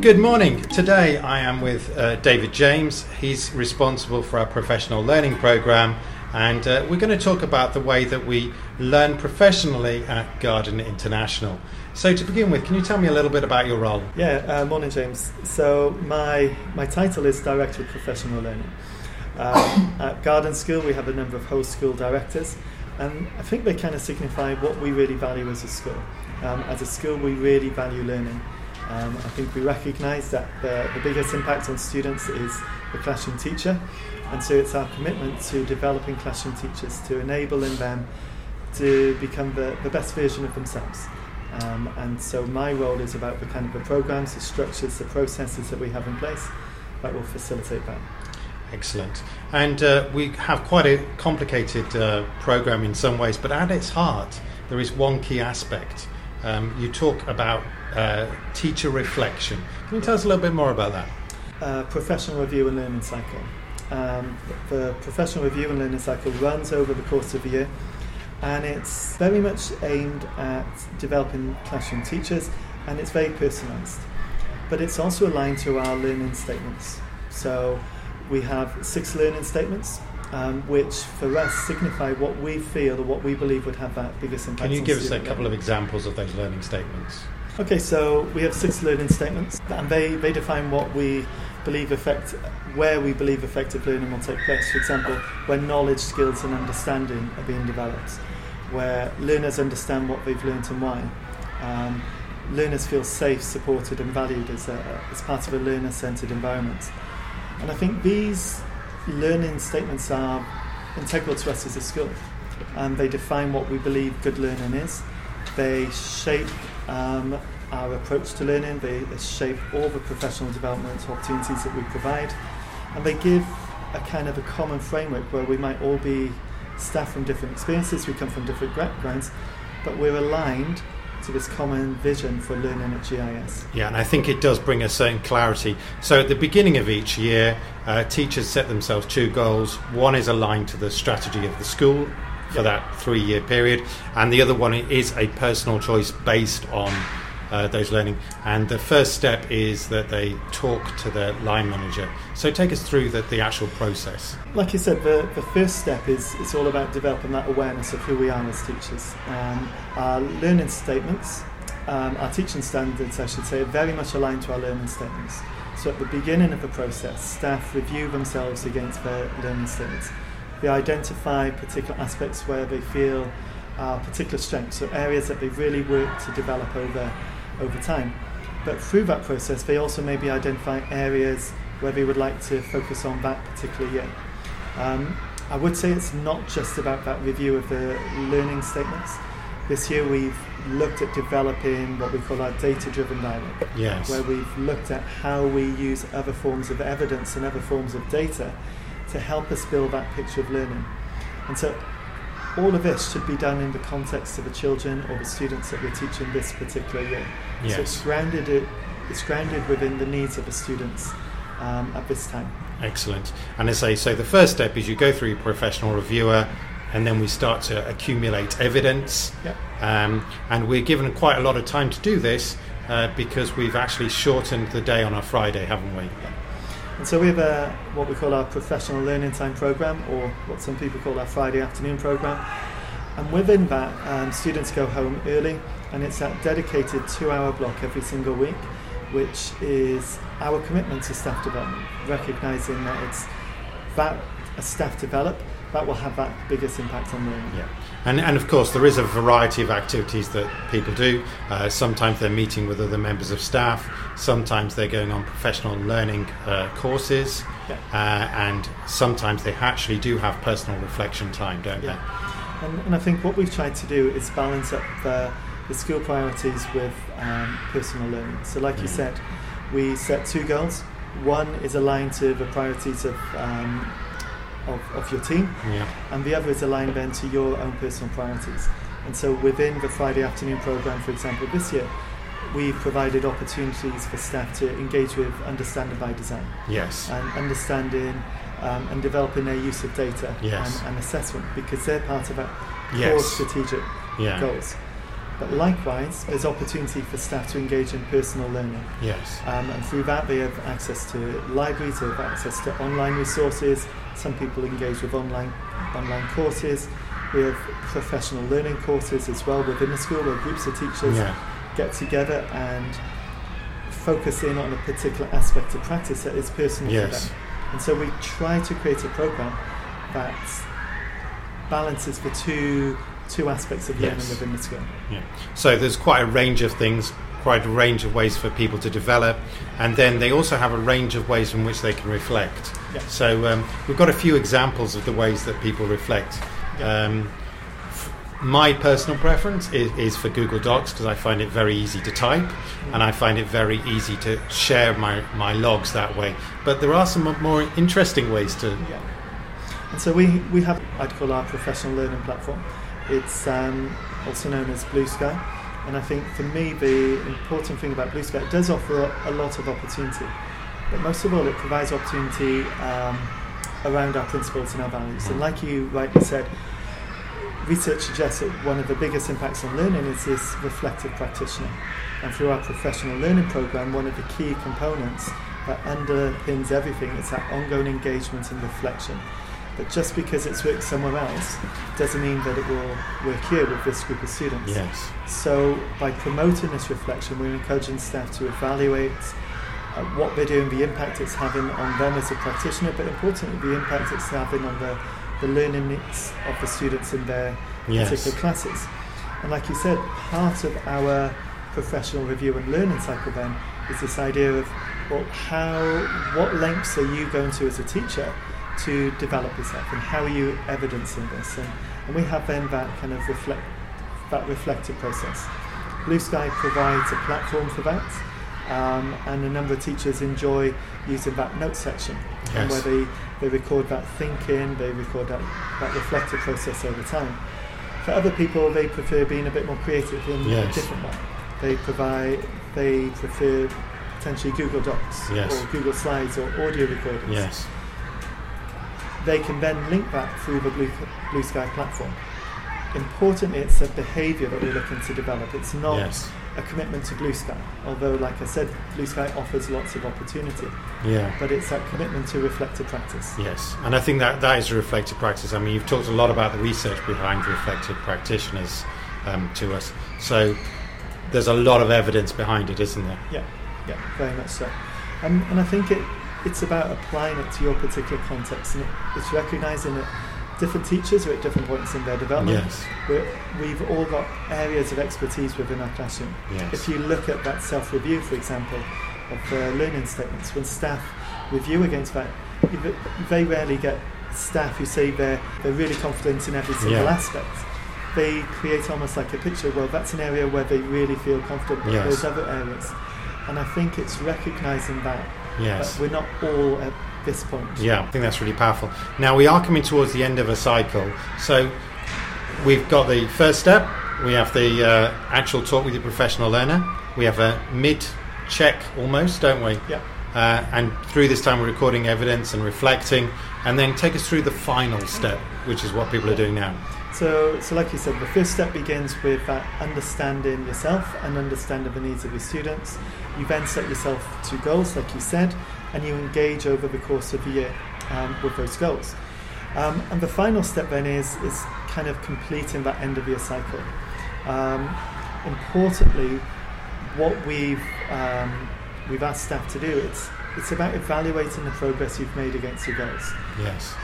Good morning. Today I am with uh, David James. He's responsible for our professional learning program, and uh, we're going to talk about the way that we learn professionally at Garden International. So, to begin with, can you tell me a little bit about your role? Yeah, uh, morning, James. So, my, my title is Director of Professional Learning. Um, at Garden School, we have a number of host school directors, and I think they kind of signify what we really value as a school. Um, as a school, we really value learning. Um, I think we recognise that the, the biggest impact on students is the classroom teacher, and so it's our commitment to developing classroom teachers to enabling them to become the, the best version of themselves. Um, and so my role is about the kind of the programs, the structures, the processes that we have in place that will facilitate that. Excellent. And uh, we have quite a complicated uh, program in some ways, but at its heart, there is one key aspect. Um, you talk about uh, teacher reflection. Can you tell us a little bit more about that? Uh, professional review and learning cycle. Um, the professional review and learning cycle runs over the course of a year and it's very much aimed at developing classroom teachers and it's very personalised. But it's also aligned to our learning statements. So we have six learning statements um, which for us signify what we feel or what we believe would have that biggest impact. Can you give us a learning. couple of examples of those learning statements? Okay, so we have six learning statements, and they, they define what we believe affect, where we believe effective learning will take place. For example, where knowledge, skills, and understanding are being developed, where learners understand what they've learned and why. Um, learners feel safe, supported, and valued as, a, as part of a learner centered environment. And I think these learning statements are integral to us as a school, and they define what we believe good learning is. They shape um, our approach to learning, they, they shape all the professional development opportunities that we provide, and they give a kind of a common framework where we might all be staff from different experiences, we come from different backgrounds, but we're aligned to this common vision for learning at GIS. Yeah, and I think it does bring a certain clarity. So at the beginning of each year, uh, teachers set themselves two goals. One is aligned to the strategy of the school for Yeah. that three year period, and the other one is a personal choice based on uh, those learning. And the first step is that they talk to their line manager. So take us through the, the actual process. Like you said, the, the first step is it's all about developing that awareness of who we are as teachers. Um, our learning statements, um, our teaching standards, I should say, are very much aligned to our learning statements. So at the beginning of the process, staff review themselves against their learning statements. They identify particular aspects where they feel are particular strengths, so areas that they've really worked to develop over, over time. But through that process, they also maybe identify areas where they would like to focus on that particular year. Um, I would say it's not just about that review of the learning statements. This year we've looked at developing what we call our data driven dialogue, Yes. where we've looked at how we use other forms of evidence and other forms of data to help us build that picture of learning. And so all of this should be done in the context of the children or the students that we're teaching this particular year. Yes. So it's grounded, it's grounded within the needs of the students um, at this time. Excellent. And as I say, the first step is you go through your professional reviewer, and then we start to accumulate evidence. Yep. Um, and we're given quite a lot of time to do this uh, because we've actually shortened the day on our Friday, haven't we? And so we have a, what we call our professional learning time program, or what some people call our Friday afternoon program. And within that, um, students go home early, and it's that dedicated two-hour block every single week, which is our commitment to staff development, recognising that it's that as staff develop, that will have that biggest impact on learning. Yeah. And, and of course, there is a variety of activities that people do. Uh, sometimes they're meeting with other members of staff, sometimes they're going on professional learning uh, courses, Yeah. uh, and sometimes they actually do have personal reflection time, don't Yeah. And, and I think what we've tried to do is balance up the, the school priorities with um, personal learning. So, like you said, we set two goals. One is aligned to the priorities of, um, of, of your team. Yeah. and the other is aligned then to your own personal priorities. And so, within the Friday afternoon program, for example, this year, we've provided opportunities for staff to engage with understanding by design Yes. and understanding um, and developing their use of data Yes. and, and assessment because they're part of our core strategic Yeah. goals. But likewise, there's opportunity for staff to engage in personal learning. Yes. Um, and through that, they have access to libraries, they have access to online resources. Some people engage with online online courses. We have professional learning courses as well within the school where groups of teachers Yeah. get together and focus in on a particular aspect of practice that is personal Yes. for them. And so we try to create a program that balances the two two aspects of learning Yes. within the school. Yeah. So there's quite a range of things, quite a range of ways for people to develop, and then they also have a range of ways in which they can reflect. Yeah. So um, we've got a few examples of the ways that people reflect. Yeah. Um, f- my personal preference is, is for Google Docs because I find it very easy to type and I find it very easy to share my, my logs that way. But there are some more interesting ways to. Yeah. And so we, we have, I'd call our professional learning platform. It's um, also known as Blue Sky. And I think for me, the important thing about Blue Sky, it does offer a, a lot of opportunity. But most of all, it provides opportunity um, around our principles and our values. And like you rightly said, research suggests that one of the biggest impacts on learning is this reflective practitioner. And through our professional learning program, one of the key components that underpins everything is that ongoing engagement and reflection. But just because it's worked somewhere else doesn't mean that it will work here with this group of students. Yes. So, by promoting this reflection, we're encouraging staff to evaluate uh, what they're doing, the impact it's having on them as a practitioner, but importantly, the impact it's having on the, the learning needs of the students in their Yes. particular classes. And like you said, part of our professional review and learning cycle then is this idea of well, how, what lengths are you going to as a teacher to develop yourself, and how are you evidencing this? And, and we have then that kind of reflect, that reflective process. Blue Sky provides a platform for that, um, and a number of teachers enjoy using that note section, and where they, they record that thinking, they record that, that reflective process over time. For other people, they prefer being a bit more creative in Yes. a different way. They provide, they prefer potentially Google Docs Yes. or Google Slides or audio recordings. Yes. They can then link that through the Blue, Blue Sky platform. Importantly, it's a behaviour that we're looking to develop. It's not Yes. a commitment to Blue Sky, although, like I said, Blue Sky offers lots of opportunity, Yeah. but it's that commitment to reflective practice. Yes, and I think that that is a reflective practice. I mean, you've talked a lot about the research behind reflective practitioners um, to us. So there's a lot of evidence behind it, isn't there? Yeah, yeah, very much so. And, and I think it, it's about applying it to your particular context, and it's recognising that different teachers are at different points in their development. Yes. We're, we've all got areas of expertise within our classroom. Yes. If you look at that self-review, for example, of uh, learning statements, when staff review against that, they rarely get staff who say they're, they're really confident in every single Yeah. aspect. They create almost like a picture, well, that's an area where they really feel confident, but Yes. there's other areas. And I think it's recognising that, Yes. that we're not all at this point. Yeah, I think that's really powerful. Now we are coming towards the end of a cycle, so we've got the first step. We have the uh, actual talk with your professional learner. We have a mid check almost, don't we? Yeah. Uh, and through this time, we're recording evidence and reflecting, and then take us through the final step, which is what people are doing now. So, so like you said, the first step begins with that understanding yourself and understanding the needs of your students. You then set yourself two goals, like you said, and you engage over the course of the year um, with those goals. Um, and the final step then is is kind of completing that end of year cycle. Um, importantly, what we've um, we've asked staff to do it's it's about evaluating the progress you've made against your goals Yes.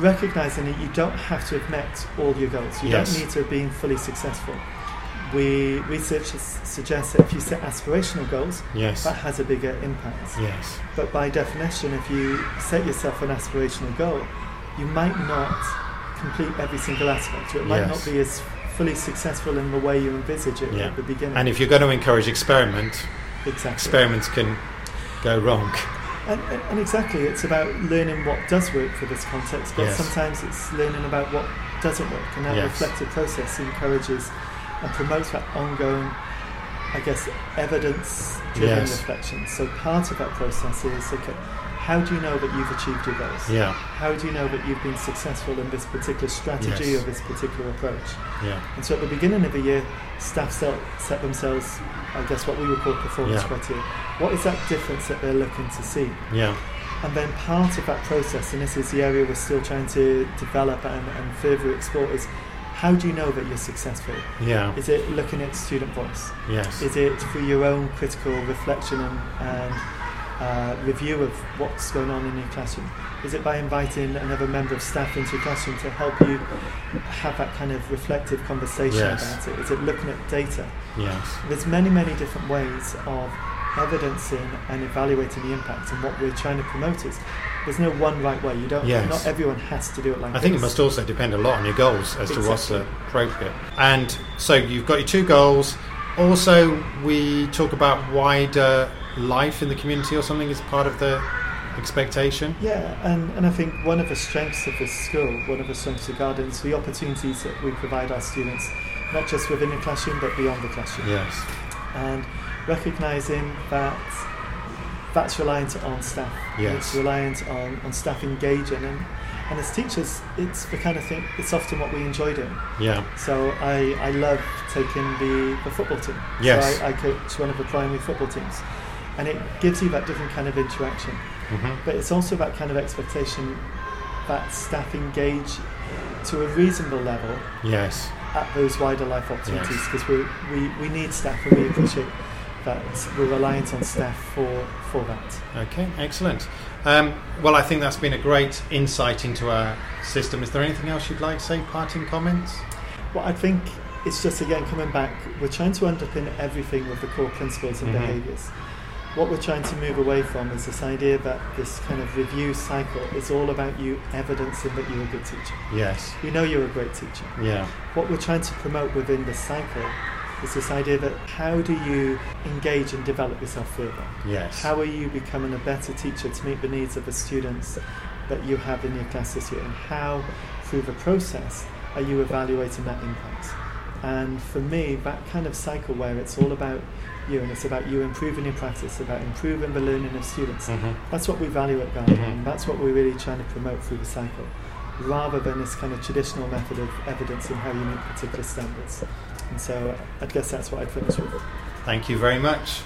Recognizing that you don't have to have met all your goals. You Yes. don't need to have been fully successful. We research suggests that if you set aspirational goals, Yes. that has a bigger impact. Yes. But by definition, if you set yourself an aspirational goal, you might not complete every single aspect, it might Yes. not be as fully successful in the way you envisage it Yeah. at the beginning. And if you're going to encourage experiment, exactly. experiments can go wrong. And, and, exactly, it's about learning what does work for this context, but Yes. sometimes it's learning about what doesn't work. And that Yes. reflective process encourages and promotes that ongoing, I guess, evidence driven Yes. reflection. So part of that process is okay, how do you know that you've achieved your goals? Yeah. How do you know that you've been successful in this particular strategy Yes. or this particular approach? Yeah. And so at the beginning of the year, staff set, set themselves, I guess, what we would call performance Yeah. criteria. What is that difference that they're looking to see? Yeah. And then part of that process, and this is the area we're still trying to develop and, and further explore, is how do you know that you're successful? Yeah. Is it looking at student voice? Yes. Is it through your own critical reflection and, and uh, review of what's going on in your classroom? Is it by inviting another member of staff into your classroom to help you have that kind of reflective conversation Yes. about it? Is it looking at data? Yes. There's many, many different ways of evidencing and evaluating the impact. And what we're trying to promote is there's no one right way. You don't. Yes. Not everyone has to do it like. I think it must also depend a lot on your goals as to what's appropriate. And so you've got your two goals. Also, we talk about wider life in the community or something is part of the expectation. Yeah, and, and I think one of the strengths of this school, one of the strengths of Garden, is the opportunities that we provide our students, not just within the classroom but beyond the classroom. Yes. And recognising that that's reliant on staff. Yes. It's reliant on, on staff engaging and, and as teachers it's the kind of thing it's often what we enjoy doing. Yeah. So I, I love taking the, the football team. Yes. So I, I coach one of the primary football teams. And it gives you that different kind of interaction. hmm But it's also that kind of expectation that staff engage to a reasonable level Yes. at those wider life opportunities because we, we, we need staff and we appreciate that we're reliant on staff for, for that. Okay. Excellent. Um, well, I think that's been a great insight into our system. Is there anything else you'd like to say? Parting comments? Well, I think it's just again coming back, we're trying to underpin everything with the core principles and Mhm. behaviours. What we're trying to move away from is this idea that this kind of review cycle is all about you evidencing that you're a good teacher. Yes. You know you're a great teacher. Yeah. What we're trying to promote within this cycle is this idea that how do you engage and develop yourself further? Yes. How are you becoming a better teacher to meet the needs of the students that you have in your class this year? And how, through the process, are you evaluating that impact? And for me, that kind of cycle where it's all about you and it's about you improving your practice, about improving the learning of students, Mhm. that's what we value at Garden. Mhm. That's what we're really trying to promote through the cycle, rather than this kind of traditional method of evidence evidencing how you meet particular standards. And so I guess that's what I'd finish with. Thank you very much.